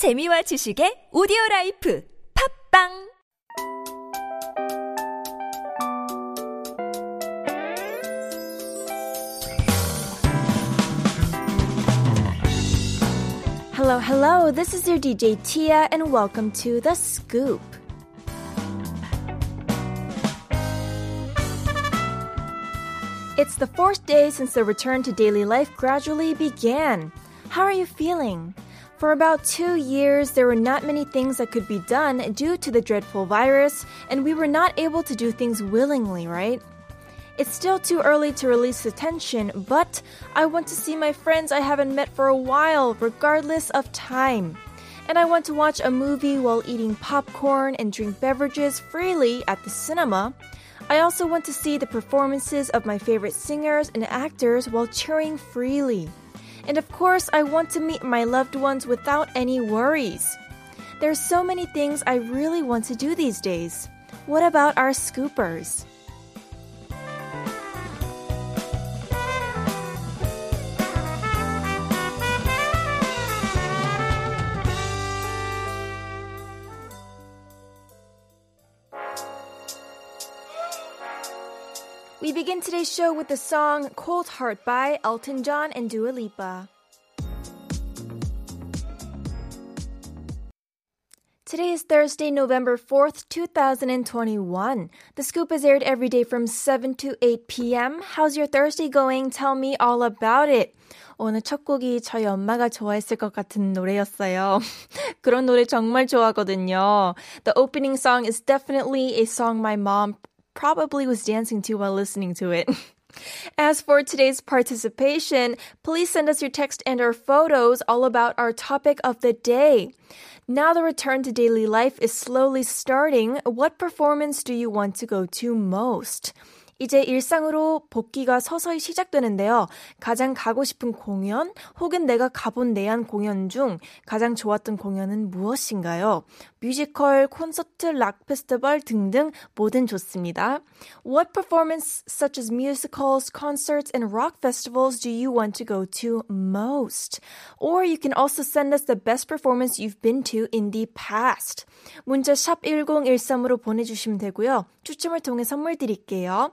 재미와 지식의 오디오 라이프 팝빵 Hello, hello. This is your DJ Tia, and welcome to The Scoop. It's the fourth day since the return to daily life gradually began. How are you feeling? For about two years, there were not many things that could be done due to the dreadful virus, and we were not able to do things willingly, right? It's still too early to release the tension, but I want to see my friends I haven't met for a while, regardless of time. And I want to watch a movie while eating popcorn and drink beverages freely at the cinema. I also want to see the performances of my favorite singers and actors while cheering freely. And of course, I want to meet my loved ones without any worries. There's so many things I really want to do these days. What about our scoopers? today's show with the song Cold Heart by Elton John and Dua Lipa. Today is Thursday, November 4th, 2021. The scoop is aired every day from 7 to 8 p.m. How's your Thursday going? Tell me all about it. 오늘 첫 곡이 저희 엄마가 좋아했을 것 같은 노래였어요. 그런 노래 정말 좋아하거든요. The opening song is definitely a song my mom probably was dancing to while listening to it. As for today's participation, please send us your text and our photos all about our topic of the day. Now the return to daily life is slowly starting. What performance do you want to go to most? 이제 일상으로 복귀가 서서히 시작되는데요. 가장 가고 싶은 공연 혹은 내가 가본 내한 공연 중 가장 좋았던 공연은 무엇인가요? 뮤지컬, 콘서트, 락 페스티벌 등등 뭐든 좋습니다. What performance such as musicals, concerts, and rock festivals do you want to go to most? Or you can also send us the best performance you've been to in the past. 문자 샵 1013으로 보내 주시면 되고요. 추첨을 통해 선물 드릴게요.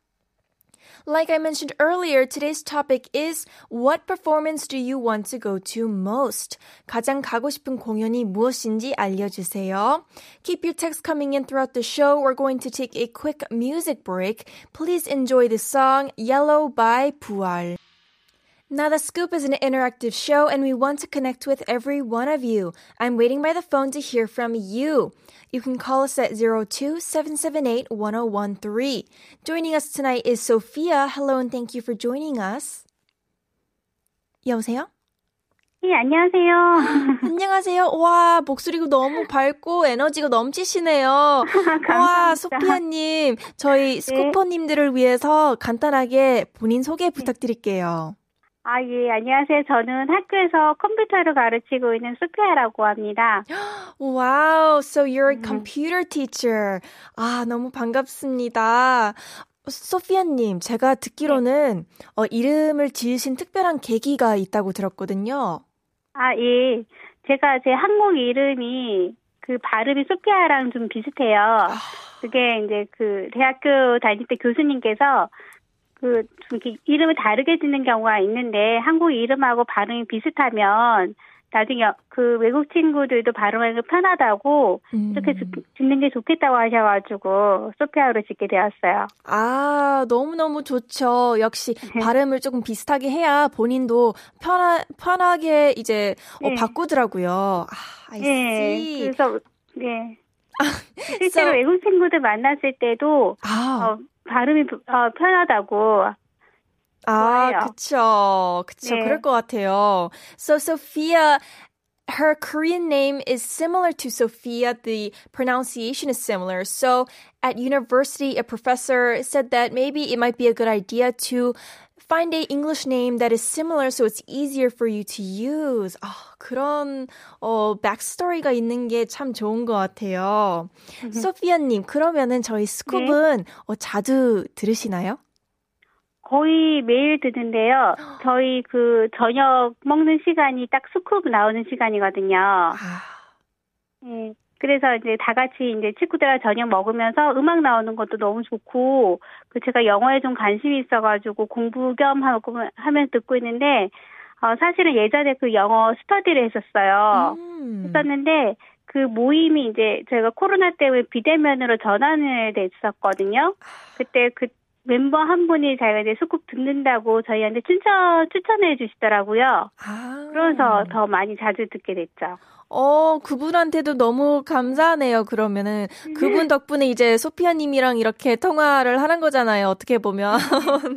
Like I mentioned earlier, today's topic is what performance do you want to go to most? 가장 가고 싶은 공연이 무엇인지 알려주세요. Keep your texts coming in throughout the show. We're going to take a quick music break. Please enjoy the song Yellow by Pual. Now, The Scoop is an interactive show and we want to connect with every one of you. I'm waiting by the phone to hear from you. You can call us at 02-778-1013. Joining us tonight is Sophia. Hello and thank you for joining us. 여보세요? 네, 안녕하세요. 안녕하세요. 와, 목소리가 너무 밝고 에너지가 넘치시네요. 와, 소피아님. 저희 스쿠퍼님들을 위해서 간단하게 본인 소개 부탁드릴게요. 아, 예, 안녕하세요. 저는 학교에서 컴퓨터를 가르치고 있는 소피아라고 합니다. Wow, so you're a computer teacher. 아, 너무 반갑습니다. 소피아님, 제가 듣기로는 어, 이름을 지으신 특별한 계기가 있다고 들었거든요. 아, 예. 제가 제 한국 이름이 그 발음이 소피아랑 좀 비슷해요. 그게 이제 그 대학교 다닐 때 교수님께서 그, 좀 이렇게 이름을 다르게 짓는 경우가 있는데, 한국 이름하고 발음이 비슷하면, 나중에 그 외국 친구들도 발음하기 편하다고, 음. 이렇게 짓- 짓는 게 좋겠다고 하셔가지고, 소피아로 짓게 되었어요. 아, 너무 너무 좋죠. 역시 발음을 조금 비슷하게 해야 본인도 편하, 편하게 이제 어, 네. 바꾸더라고요. 아, 예, see. 그래서, 예. 실제로 So- 외국 친구들 만났을 때도, 아, 어, 발음이 부- 어, 편하다고, 아, 좋아요. 그쵸. 그쵸. 네. 그럴 것 같아요. So, Sophia, her Korean name is similar to Sophia. The pronunciation is similar. So at university, a professor said that maybe it might be a good idea to find a English name that is similar so it's easier for you to use. 아, 그런 어 백스토리가 있는 게 참 좋은 것 같아요. 소피아 님, 그러면은 저희 스쿱은 네. 어, 자주 들으시나요? 거의 매일 듣는데요. 저희 그 저녁 먹는 시간이 딱 스쿱 나오는 시간이거든요. 아. 네, 그래서 이제 다 같이 이제 친구들과 저녁 먹으면서 음악 나오는 것도 너무 좋고, 그 제가 영어에 좀 관심이 있어가지고 공부 겸 하고 하면 듣고 있는데, 어, 사실은 예전에 그 영어 스터디를 했었어요. 음. 했었는데, 그 모임이 이제 제가 코로나 때문에 비대면으로 전환을 됐었거든요. 그때 그 멤버 한 분이 자기가 이제 수국 듣는다고 저희한테 추천, 추천해 주시더라고요. 아. 그래서 더 많이 자주 듣게 됐죠. 어, 그분한테도 너무 감사하네요, 그러면은. 그분 덕분에 이제 소피아 님이랑 이렇게 통화를 하는 거잖아요, 어떻게 보면.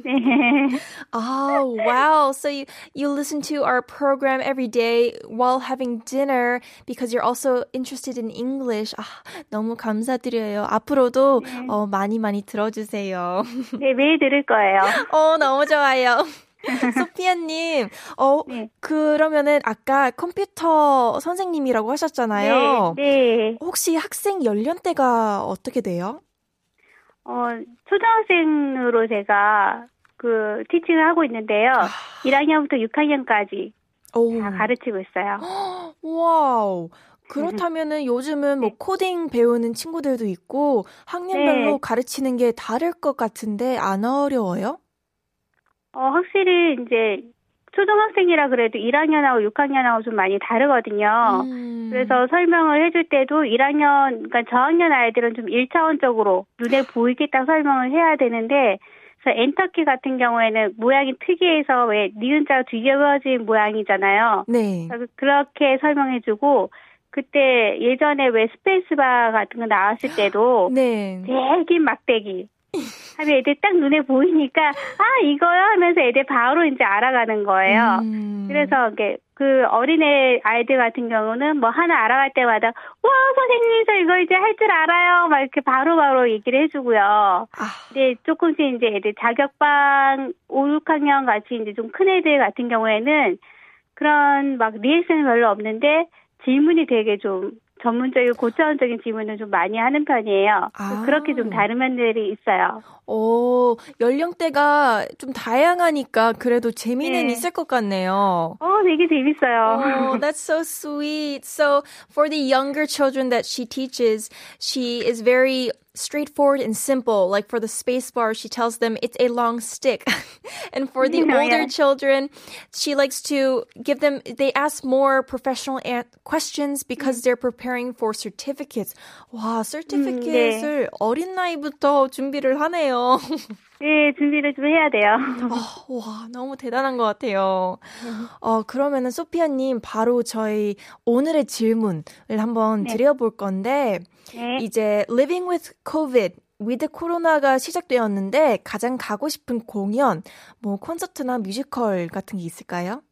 네. oh, wow. So you, you listen to our program every day while having dinner because you're also interested in English. 아, 너무 감사드려요. 앞으로도 네. 어, 많이 많이 들어 주세요. 네, 매일 들을 거예요. 어, 너무 좋아요. 소피아님, 어, 네. 그러면은 아까 컴퓨터 선생님이라고 하셨잖아요. 네, 네. 혹시 학생 연령대가 어떻게 돼요? 어, 초등학생으로 제가 그 티칭을 하고 있는데요. 아... 1학년부터 6학년까지 오. 다 가르치고 있어요. 와우. 그렇다면은 요즘은 뭐 네. 코딩 배우는 친구들도 있고 학년별로 네. 가르치는 게 다를 것 같은데 안 어려워요? 어, 확실히 이제 초등학생이라 그래도 1학년하고 6학년하고 좀 많이 다르거든요. 음. 그래서 설명을 해줄 때도 1학년, 그러니까 저학년 아이들은 좀 1차원적으로 눈에 보이게 딱 설명을 해야 되는데, 그래서 엔터키 같은 경우에는 모양이 특이해서 왜 니은 자가 뒤집어진 모양이잖아요. 네. 그렇게 설명해주고, 그때 예전에 왜 스페이스바 같은 거 나왔을 때도 네. 되게 막대기 하면 애들 딱 눈에 보이니까 아 이거요 하면서 애들 바로 이제 알아가는 거예요. 음. 그래서 이게 그 어린애 아이들 같은 경우는 뭐 하나 알아갈 때마다 와 선생님 저 이거 이제 할 줄 알아요 막 이렇게 바로바로 바로 얘기를 해주고요. 아. 근데 조금씩 이제 애들 자격방 5, 6학년 같이 이제 좀 큰 애들 같은 경우에는 그런 막 리액션이 별로 없는데 질문이 되게 좀 전문적이고 고차원적인 질문을 좀 많이 하는 편이에요. 아. 그렇게 좀 다른 면들이 있어요. 오, 연령대가 좀 다양하니까 그래도 재미는 네. 있을 것 같네요. 어, 되게 재밌어요. Oh, that's so sweet. So, for the younger children that she teaches, she is very straightforward and simple. Like for the space bar, she tells them it's a long stick. and for the oh, older yeah. children, she likes to give them, they ask more professional questions because they're preparing for certificates. 와, certificate을 음, 네. 어린 나이부터 준비를 하네요. 네, 준비를 좀 해야 돼요. 어, 와, 너무 대단한 것 같아요. 어, 그러면은 소피아님 바로 저희 오늘의 질문을 한번 네. 드려볼 건데, 네. 이제 Living with COVID 위드 코로나가 시작되었는데 가장 가고 싶은 공연, 뭐 콘서트나 뮤지컬 같은 게 있을까요?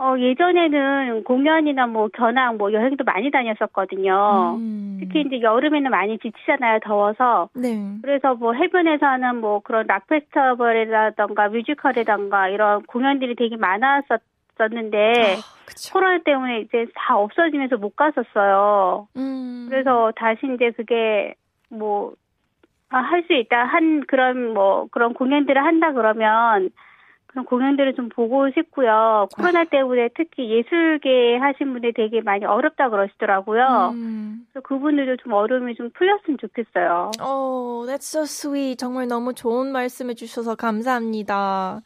어, 예전에는 공연이나 뭐 견학, 뭐 여행도 많이 다녔었거든요. 음. 특히 이제 여름에는 많이 지치잖아요, 더워서. 네. 그래서 뭐 해변에서 하는 뭐 그런 락 페스티벌이라던가 뮤지컬이라던가 이런 공연들이 되게 많았었는데, 아, 코로나 때문에 이제 다 없어지면서 못 갔었어요. 음. 그래서 다시 이제 그게 뭐, 아, 할 수 있다, 한 그런 뭐 그런 공연들을 한다 그러면, 그런 공연들을 좀 보고 싶고요. 코로나 때문에 특히 예술계 하신 분들 되게 많이 어렵다 그러시더라고요. 음. 그래서 그분들도 좀 어려움이 좀 풀렸으면 좋겠어요. Oh, that's so sweet. 정말 너무 좋은 말씀해 주셔서 감사합니다.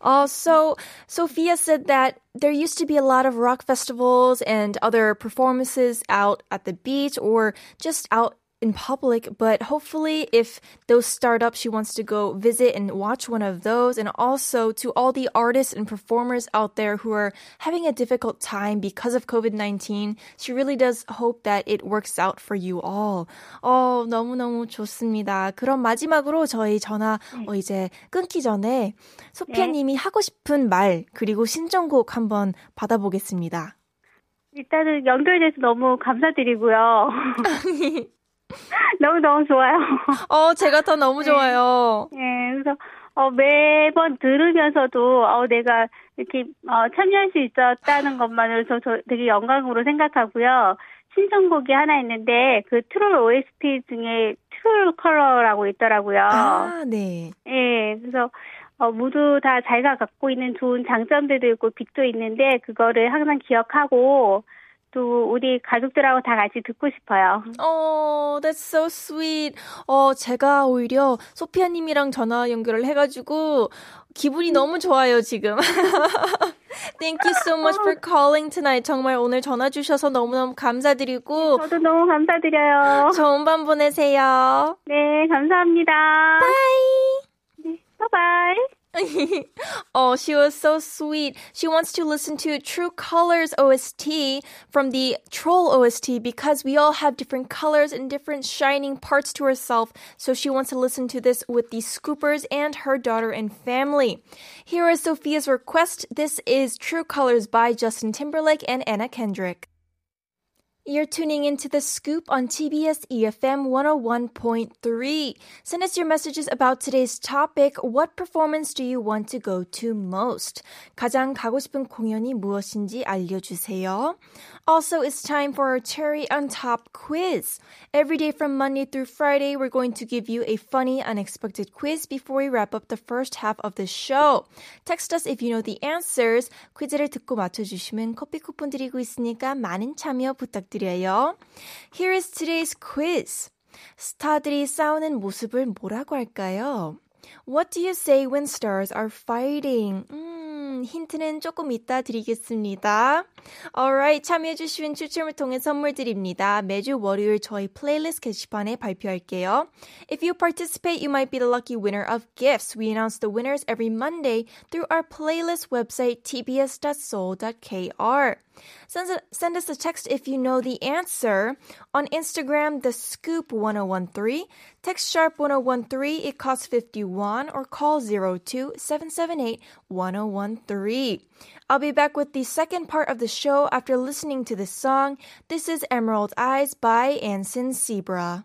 Uh, so Sophia said that there used to be a lot of rock festivals and other performances out at the beach or just out in public, but hopefully, if those start up, she wants to go visit and watch one of those. And also to all the artists and performers out there who are having a difficult time because of COVID 19, she really does hope that it works out for you all. 어, 너무너무 좋습니다. 그럼 마지막으로 저희 전화 어, 이제 끊기 전에 소피아 님이 하고 싶은 말, 그리고 신청곡 한번 받아보겠습니다. 일단은 연결돼서 너무 감사드리고요. 너무 너무 좋아요. 어, 제가 더 너무 좋아요. 네, 그래서 어, 매번 들으면서도 어, 내가 이렇게 어, 참여할 수 있었다는 것만으로도 저 되게 영광으로 생각하고요. 신청곡이 하나 있는데 그 트롤 OST 중에 트롤 컬러라고 있더라고요. 아, 네. 예, 그래서 어, 모두 다 자기가 갖고 있는 좋은 장점들도 있고 빚도 있는데 그거를 항상 기억하고 또 우리 가족들하고 다 같이 듣고 싶어요. 어, that's so sweet. 어, 제가 오히려 소피아님이랑 전화 연결을 해가지고 기분이 너무 좋아요, 지금. Thank you so much for calling tonight. 정말 오늘 전화 주셔서 너무너무 감사드리고. 저도 너무 감사드려요. 좋은 밤 보내세요. 네, 감사합니다. Bye! 네, 바이바이. oh, she was so sweet. She wants to listen to True Colors OST from the Troll OST because we all have different colors and different shining parts to ourselves. So she wants to listen to this with the Scoopers and her daughter and family. Here is Sophia's request. This is True Colors by Justin Timberlake and Anna Kendrick. You're tuning into the scoop on TBS EFM 101.3. Send us your messages about today's topic. What performance do you want to go to most? 가장 가고 싶은 공연이 무엇인지 알려주세요. Also, it's time for our cherry on top quiz. Every day from Monday through Friday, we're going to give you a funny, unexpected quiz before we wrap up the first half of the show. Text us if you know the answers. 퀴즈를 듣고 맞춰주시면 커피 쿠폰 드리고 있으니까 많은 참여 부탁드려요. Here is today's quiz. 스타들이 싸우는 모습을 뭐라고 할까요? What do you say when stars are fighting? 음, 힌트는 조금 이따 드리겠습니다. Alright, 참여해주신 추첨을 통해 선물 드립니다. 매주 월요일 저희 플레이리스트 게시판에 발표할게요. If you participate, you might be the lucky winner of gifts. We announce the winners every Monday through our playlist website tbs.soul.kr. Send, send us a text if you know the answer. On Instagram, the scoop 1013. Text sharp 1013. It costs 51 or call 02 778 1013. I'll be back with the second part of the show after listening to this song. This is Emerald Eyes by Anson Seabra.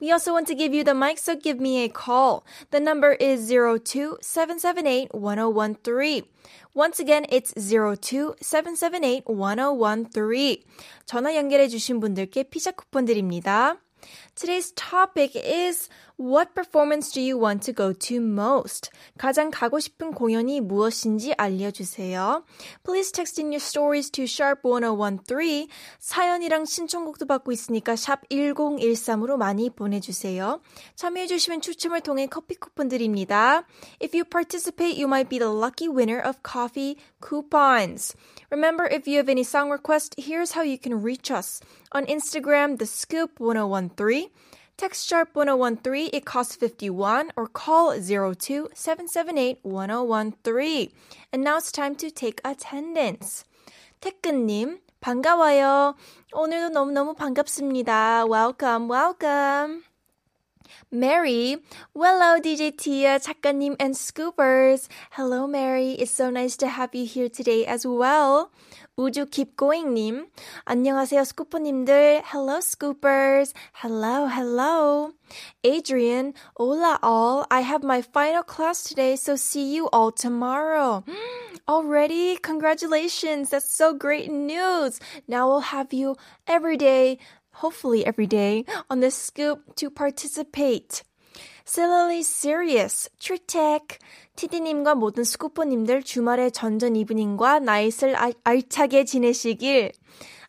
We also want to give you the mic, so give me a call. The number is 02-778-1013. Once again, it's 02-778-1013. 전화 연결해 주신 분들께 피자 쿠폰 드립니다. Today's topic is What performance do you want to go to most? 가장 가고 싶은 공연이 무엇인지 알려주세요. Please text in your stories to sharp1013. 사연이랑 신청곡도 받고 있으니까 샵 1013으로 많이 보내주세요. 참여해주시면 추첨을 통해 커피 쿠폰 드립니다. If you participate, you might be the lucky winner of coffee coupons. Remember, if you have any song requests, here's how you can reach us. On Instagram, the scoop 1013. Text sharp 1013, it costs 51, or call 02 778 1013. And now it's time to take attendance. 태근님, 반가워요. 오늘도 너무너무 반갑습니다. Welcome, welcome. Mary, hello DJ Tia, 작가님 and Scoopers. Hello Mary, it's so nice to have you here today as well. 우주 keep going님, 안녕하세요 스쿠퍼님들. Hello Scoopers. Hello, hello. Adrian, hola all. I have my final class today, so see you all tomorrow. Already? Congratulations. That's so great news. Now we'll have you every day hopefully every day on this scoop to participate. Silly Serious, 출첵. TD님과 모든 스쿠퍼님들 주말의 전전 이브닝과 나잇을 아, 알차게 지내시길.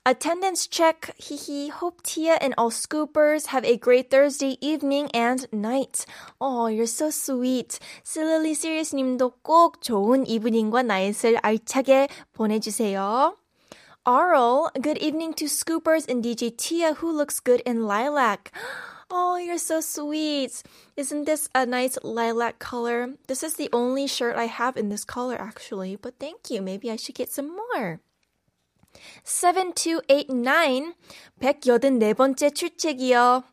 Attendance check. Hehe. Hope Tia and all scoopers have a great Thursday evening and night. Oh, you're so sweet. Silly Serious 님도 꼭 좋은 이브닝과 나잇을 알차게 보내주세요. Arl, good evening to scoopers and DJ Tia who looks good in lilac. Oh, you're so sweet. Isn't this a nice lilac color? This is the only shirt I have in this color actually, but thank you. Maybe I should get some more. 7289 184번째 출첵이요.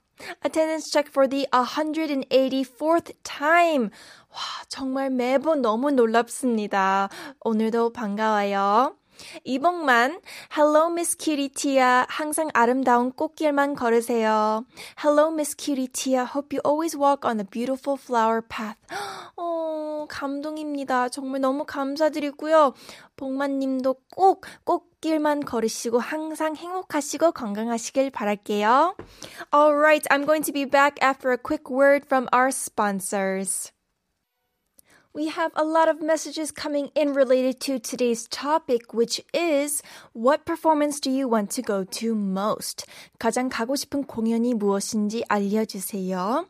Attendance check for the 184th time. 와, 정말 매번 너무 놀랍습니다. 오늘도 반가워요. 이봉만, Hello Miss Cutie Tia. 항상 아름다운 꽃길만 걸으세요. Hello Miss Cutie Tia. Hope you always walk on a beautiful flower path. 어, 감동입니다. 정말 너무 감사드리고요. 복만님도 꼭 꽃길만 걸으시고 항상 행복하시고 건강하시길 바랄게요. Alright, I'm going to be back after a quick word from our sponsors. we have a lot of messages coming in related to today's topic, which is what performance do you want to go to most? 가장 가고 싶은 공연이 무엇인지 알려주세요.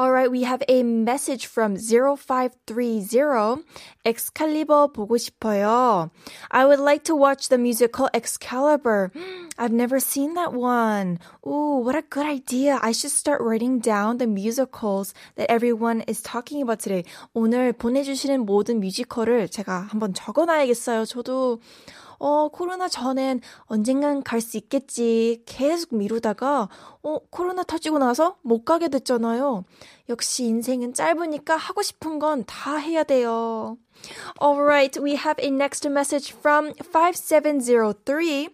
Alright, we have a message from 0530. Excalibur 보고 싶어요. I would like to watch the musical Excalibur. I've never seen that one. Ooh, what a good idea. I should start writing down the musicals that everyone is talking about today. 오늘 보내주시는 모든 뮤지컬을 제가 한번 적어놔야겠어요. 저도 어, 코로나 전엔 언젠간 갈 수 있겠지. 계속 미루다가, 어, 코로나 터지고 나서 못 가게 됐잖아요. 역시 인생은 짧으니까 하고 싶은 건 다 해야 돼요. Alright, we have a next message from 5703.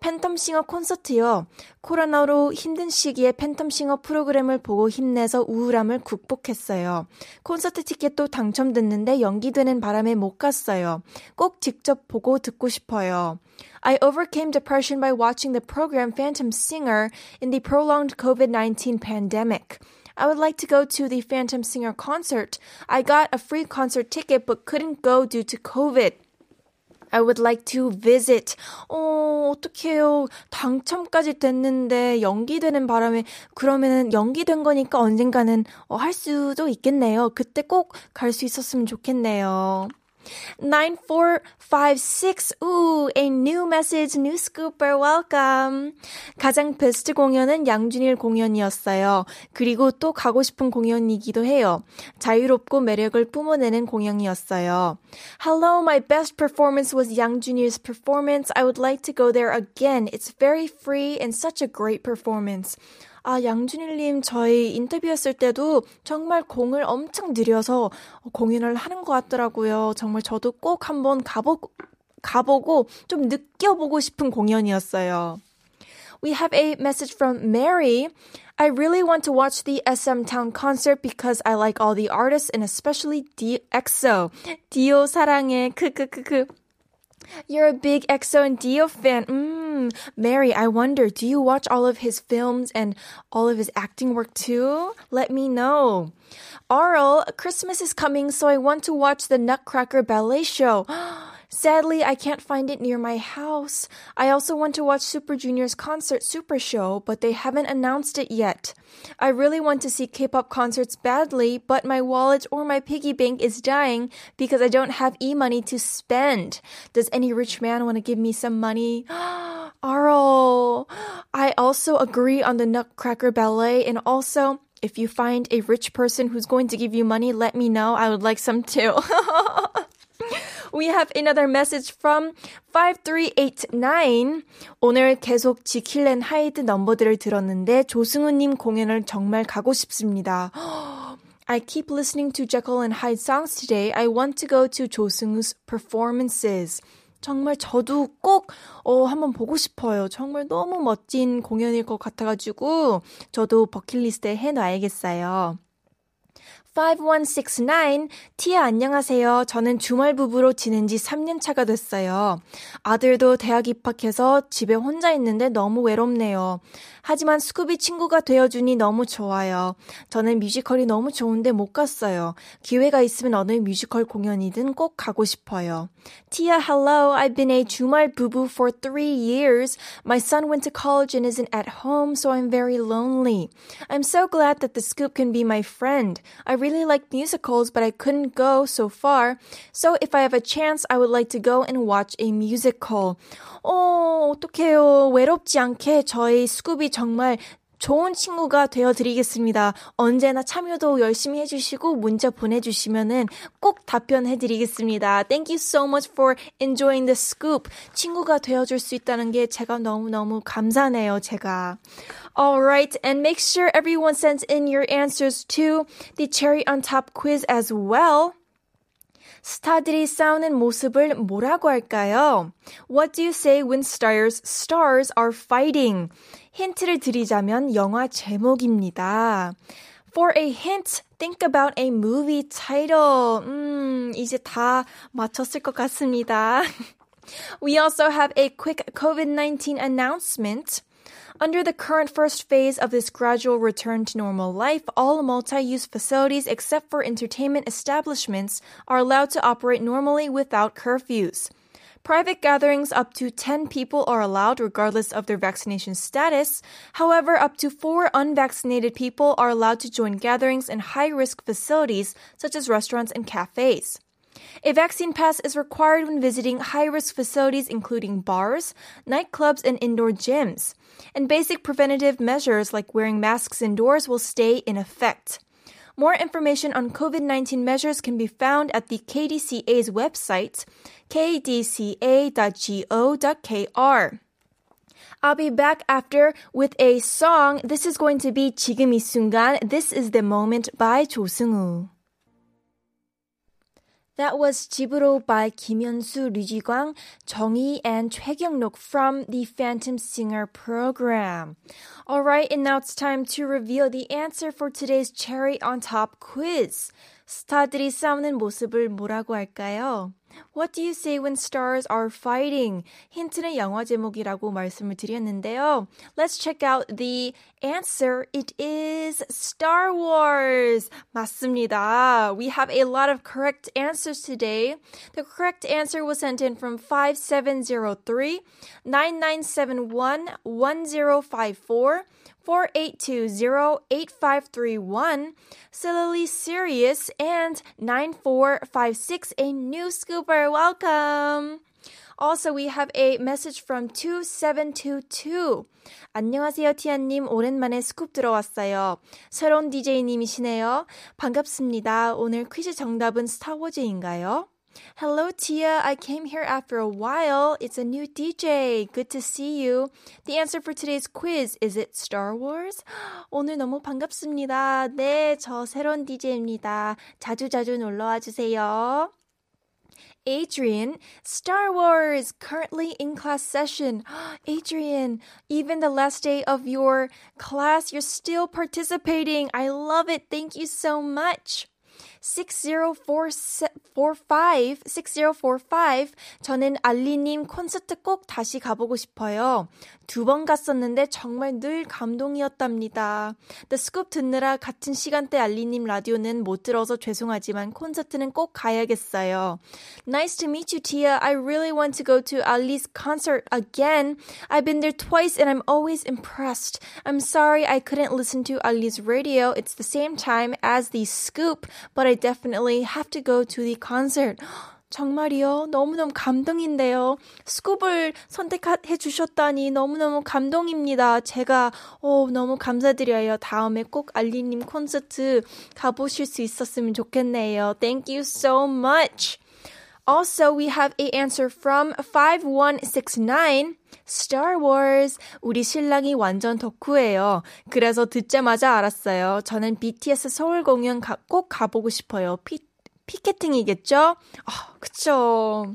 팬텀싱어 콘서트요. 코로나로 힘든 시기에 팬텀싱어 프로그램을 보고 힘내서 우울함을 극복했어요. 콘서트 티켓도 당첨됐는데 연기되는 바람에 못 갔어요. 꼭 직접 보고 듣고 싶어요. I overcame depression by watching the program Phantom Singer in the prolonged COVID-19 pandemic. I would like to go to the Phantom Singer concert. I got a free concert ticket but couldn't go due to COVID. I would like to visit. 어, 어떡해요. 당첨까지 됐는데 연기되는 바람에 그러면은 연기된 거니까 언젠가는 어, 할 수도 있겠네요. 그때 꼭 갈 수 있었으면 좋겠네요. 9456. Ooh, a new message, new scooper, welcome. 가장 베스트 공연은 양준일 공연이었어요. 그리고 또 가고 싶은 공연이기도 해요. 자유롭고 매력을 뿜어내는 공연이었어요. Hello, my best performance was 양준일's performance. I would like to go there again. It's very free and such a great performance. 아, 양준일님, 저희 인터뷰했을 때도 정말 공을 엄청 들여서 공연을 하는 것 같더라고요. 정말 저도 꼭 한번 가보, 가보고 좀 느껴보고 싶은 공연이었어요. We have a message from Mary. I really want to watch the SM Town concert because I like all the artists and especially D- EXO. 디오 사랑해. 크크크크. You're a big EXO and D.O. fan. Mm, Mary, I wonder, do you watch all of his films and all of his acting work too? Let me know. Arl, Christmas is coming, so I want to watch the Nutcracker Ballet Show. Sadly, I can't find it near my house. I also want to watch Super Junior's concert Super Show, but they haven't announced it yet. I really want to see K-pop concerts badly, but my wallet or my piggy bank is dying because I don't have e-money to spend. Does any rich man want to give me some money? Arl, I also agree on the Nutcracker Ballet and also if you find a rich person who's going to give you money, let me know. I would like some too. We have another message from 5389. 오늘 계속 지킬렌 하이드 넘버들을 들었는데 조승우님 공연을 정말 가고 싶습니다. I keep listening to Jekyll and Hyde songs today. I want to go to 조승우's performances. 정말 저도 꼭, 어, 한번 보고 싶어요. 정말 너무 멋진 공연일 것 같아가지고, 저도 버킷리스트에 해놔야겠어요. 5169 티아 안녕하세요. 저는 주말 부부로 지낸 지 3년 차가 됐어요. 아들도 대학 입학해서 집에 혼자 있는데 너무 외롭네요. 하지만 스쿠비 친구가 되어주니 너무 좋아요. 저는 뮤지컬이 너무 좋은데 못 갔어요. 기회가 있으면 어느 뮤지컬 공연이든 꼭 가고 싶어요. Tia, hello. I've been a 주말 부부 for three years. My son went to college and isn't at home, so I'm very lonely. I'm so glad that the scoop can be my friend. I really like musicals, but I couldn't go so far. So if I have a chance, I would like to go and watch a musical. 어, 어떡해요. 외롭지 않게 저희 스쿠비 정말 좋은 친구가 되어 드리겠습니다. 언제나 참여도 열심히 해주시고 문자 보내주시면은 꼭 답변해 드리겠습니다. Thank you so much for enjoying the scoop. 친구가 되어줄 수 있다는 게 제가 너무너무 감사네요, 제가. Alright, and make sure everyone sends in your answers to the cherry on top quiz as well. 스타들이 싸우는 모습을 뭐라고 할까요? What do you say when stars, stars are fighting? 힌트를 드리자면 영화 제목입니다. For a hint, think about a movie title. 음, 이제 다 맞췄을 것 같습니다. We also have a quick COVID-19 announcement. Under the current first phase of this gradual return to normal life, all multi-use facilities except for entertainment establishments are allowed to operate normally without curfews. Private gatherings up to 10 people are allowed regardless of their vaccination status. However, up to four unvaccinated people are allowed to join gatherings in high risk facilities such as restaurants and cafes. A vaccine pass is required when visiting high risk facilities, including bars, nightclubs, and indoor gyms. And basic preventative measures like wearing masks indoors will stay in effect. More information on COVID 19 measures can be found at the KDCA's website, kdca.go.kr. I'll be back after with a song. This is going to be 지금 이 순간. This is the moment by 조승우. That was Jiburo by Kim Hyun-soo, Lee Ji-kwang, Jong-hee, and Choi Kyung-nok from the Phantom Singer program. Alright, and now it's time to reveal the answer for today's Cherry on Top quiz. 스타들이 싸우는 모습을 뭐라고 할까요? What do you say when stars are fighting? 힌트는 영화 제목이라고 말씀을 드렸는데요. Let's check out the answer. It is Star Wars. 맞습니다. We have a lot of correct answers today. The correct answer was sent in from 5703 9971 1054 4820-8531, Silly Serious, and 9456, a new scooper. Welcome! Also, we have a message from 2722. 안녕하세요, 티아님. 오랜만에 스쿱 들어왔어요. 새로운 DJ님이시네요. 반갑습니다. 오늘 퀴즈 정답은 스타워즈인가요? Hello, Tia. I came here after a while. It's a new DJ. Good to see you. The answer for today's quiz is it Star Wars? 오늘 너무 반갑습니다. 네, 저 새로운 DJ입니다. 자주 자주 놀러 와 주세요. Adrian, Star Wars, currently in class session. Adrian, even the last day of your class, you're still participating. I love it. Thank you so much. 6045, 6045. 저는 알리님 콘서트 꼭 다시 가보고 싶어요. 두 번 갔었는데 정말 늘 감동이었답니다. The Scoop 듣느라 같은 시간대 알리님 라디오는 못 들어서 죄송하지만 콘서트는 꼭 가야겠어요. Nice to meet you, Tia. I really want to go to Ali's concert again. I've been there twice and I'm always impressed. I'm sorry I couldn't listen to Ali's radio. It's the same time as the Scoop, but I definitely have to go to the concert. 정말이요? 너무너무 감동인데요. 스쿱을 선택해 주셨다니 너무너무 감동입니다. 제가 어, 너무 감사드려요. 다음에 꼭 알리님 콘서트 가보실 수 있었으면 좋겠네요. Thank you so much. Also, we have a answer from 5169. Star Wars. 우리 신랑이 완전 덕후예요. 그래서 듣자마자 알았어요. 저는 BTS 서울 공연 가, 꼭 가보고 싶어요. 피, 피켓팅이겠죠? 아, 그쵸.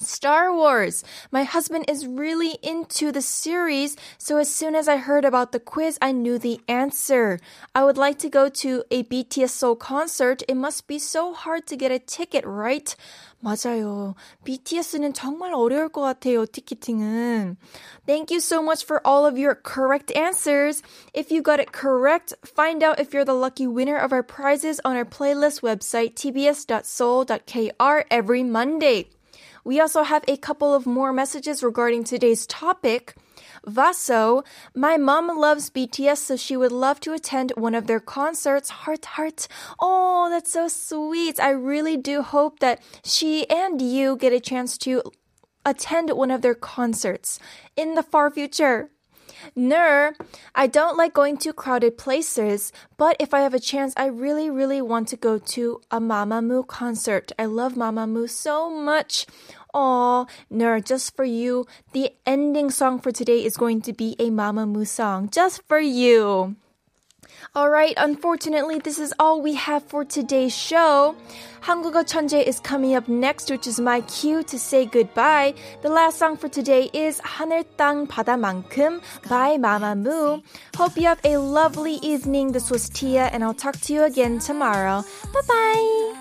Star Wars. My husband is really into the series, so as soon as I heard about the quiz, I knew the answer. I would like to go to a BTS Seoul concert. It must be so hard to get a ticket, right? 맞아요. BTS는 정말 어려울 것 같아요, 티켓팅은. Thank you so much for all of your correct answers. If you got it correct, find out if you're the lucky winner of our prizes on our playlist website, tbs.seoul.kr every Monday. We also have a couple of more messages regarding today's topic. Vaso, my mom loves BTS, so she would love to attend one of their concerts. Heart, heart. Oh, that's so sweet. I really do hope that she and you get a chance to attend one of their concerts in the far future. Ner, I don't like going to crowded places, but if I have a chance, I really, really want to go to a Mamamoo concert. I love Mamamoo so much. Oh, Ner, just for you, the ending song for today is going to be a Mamamoo song, just for you. All right, unfortunately, this is all we have for today's show. 한국어 Chanje is coming up next, which is my cue to say goodbye. The last song for today is Haner Tang 바다만큼 by Mamamoo. Hope you have a lovely evening. This was Tia, and I'll talk to you again tomorrow. Bye bye.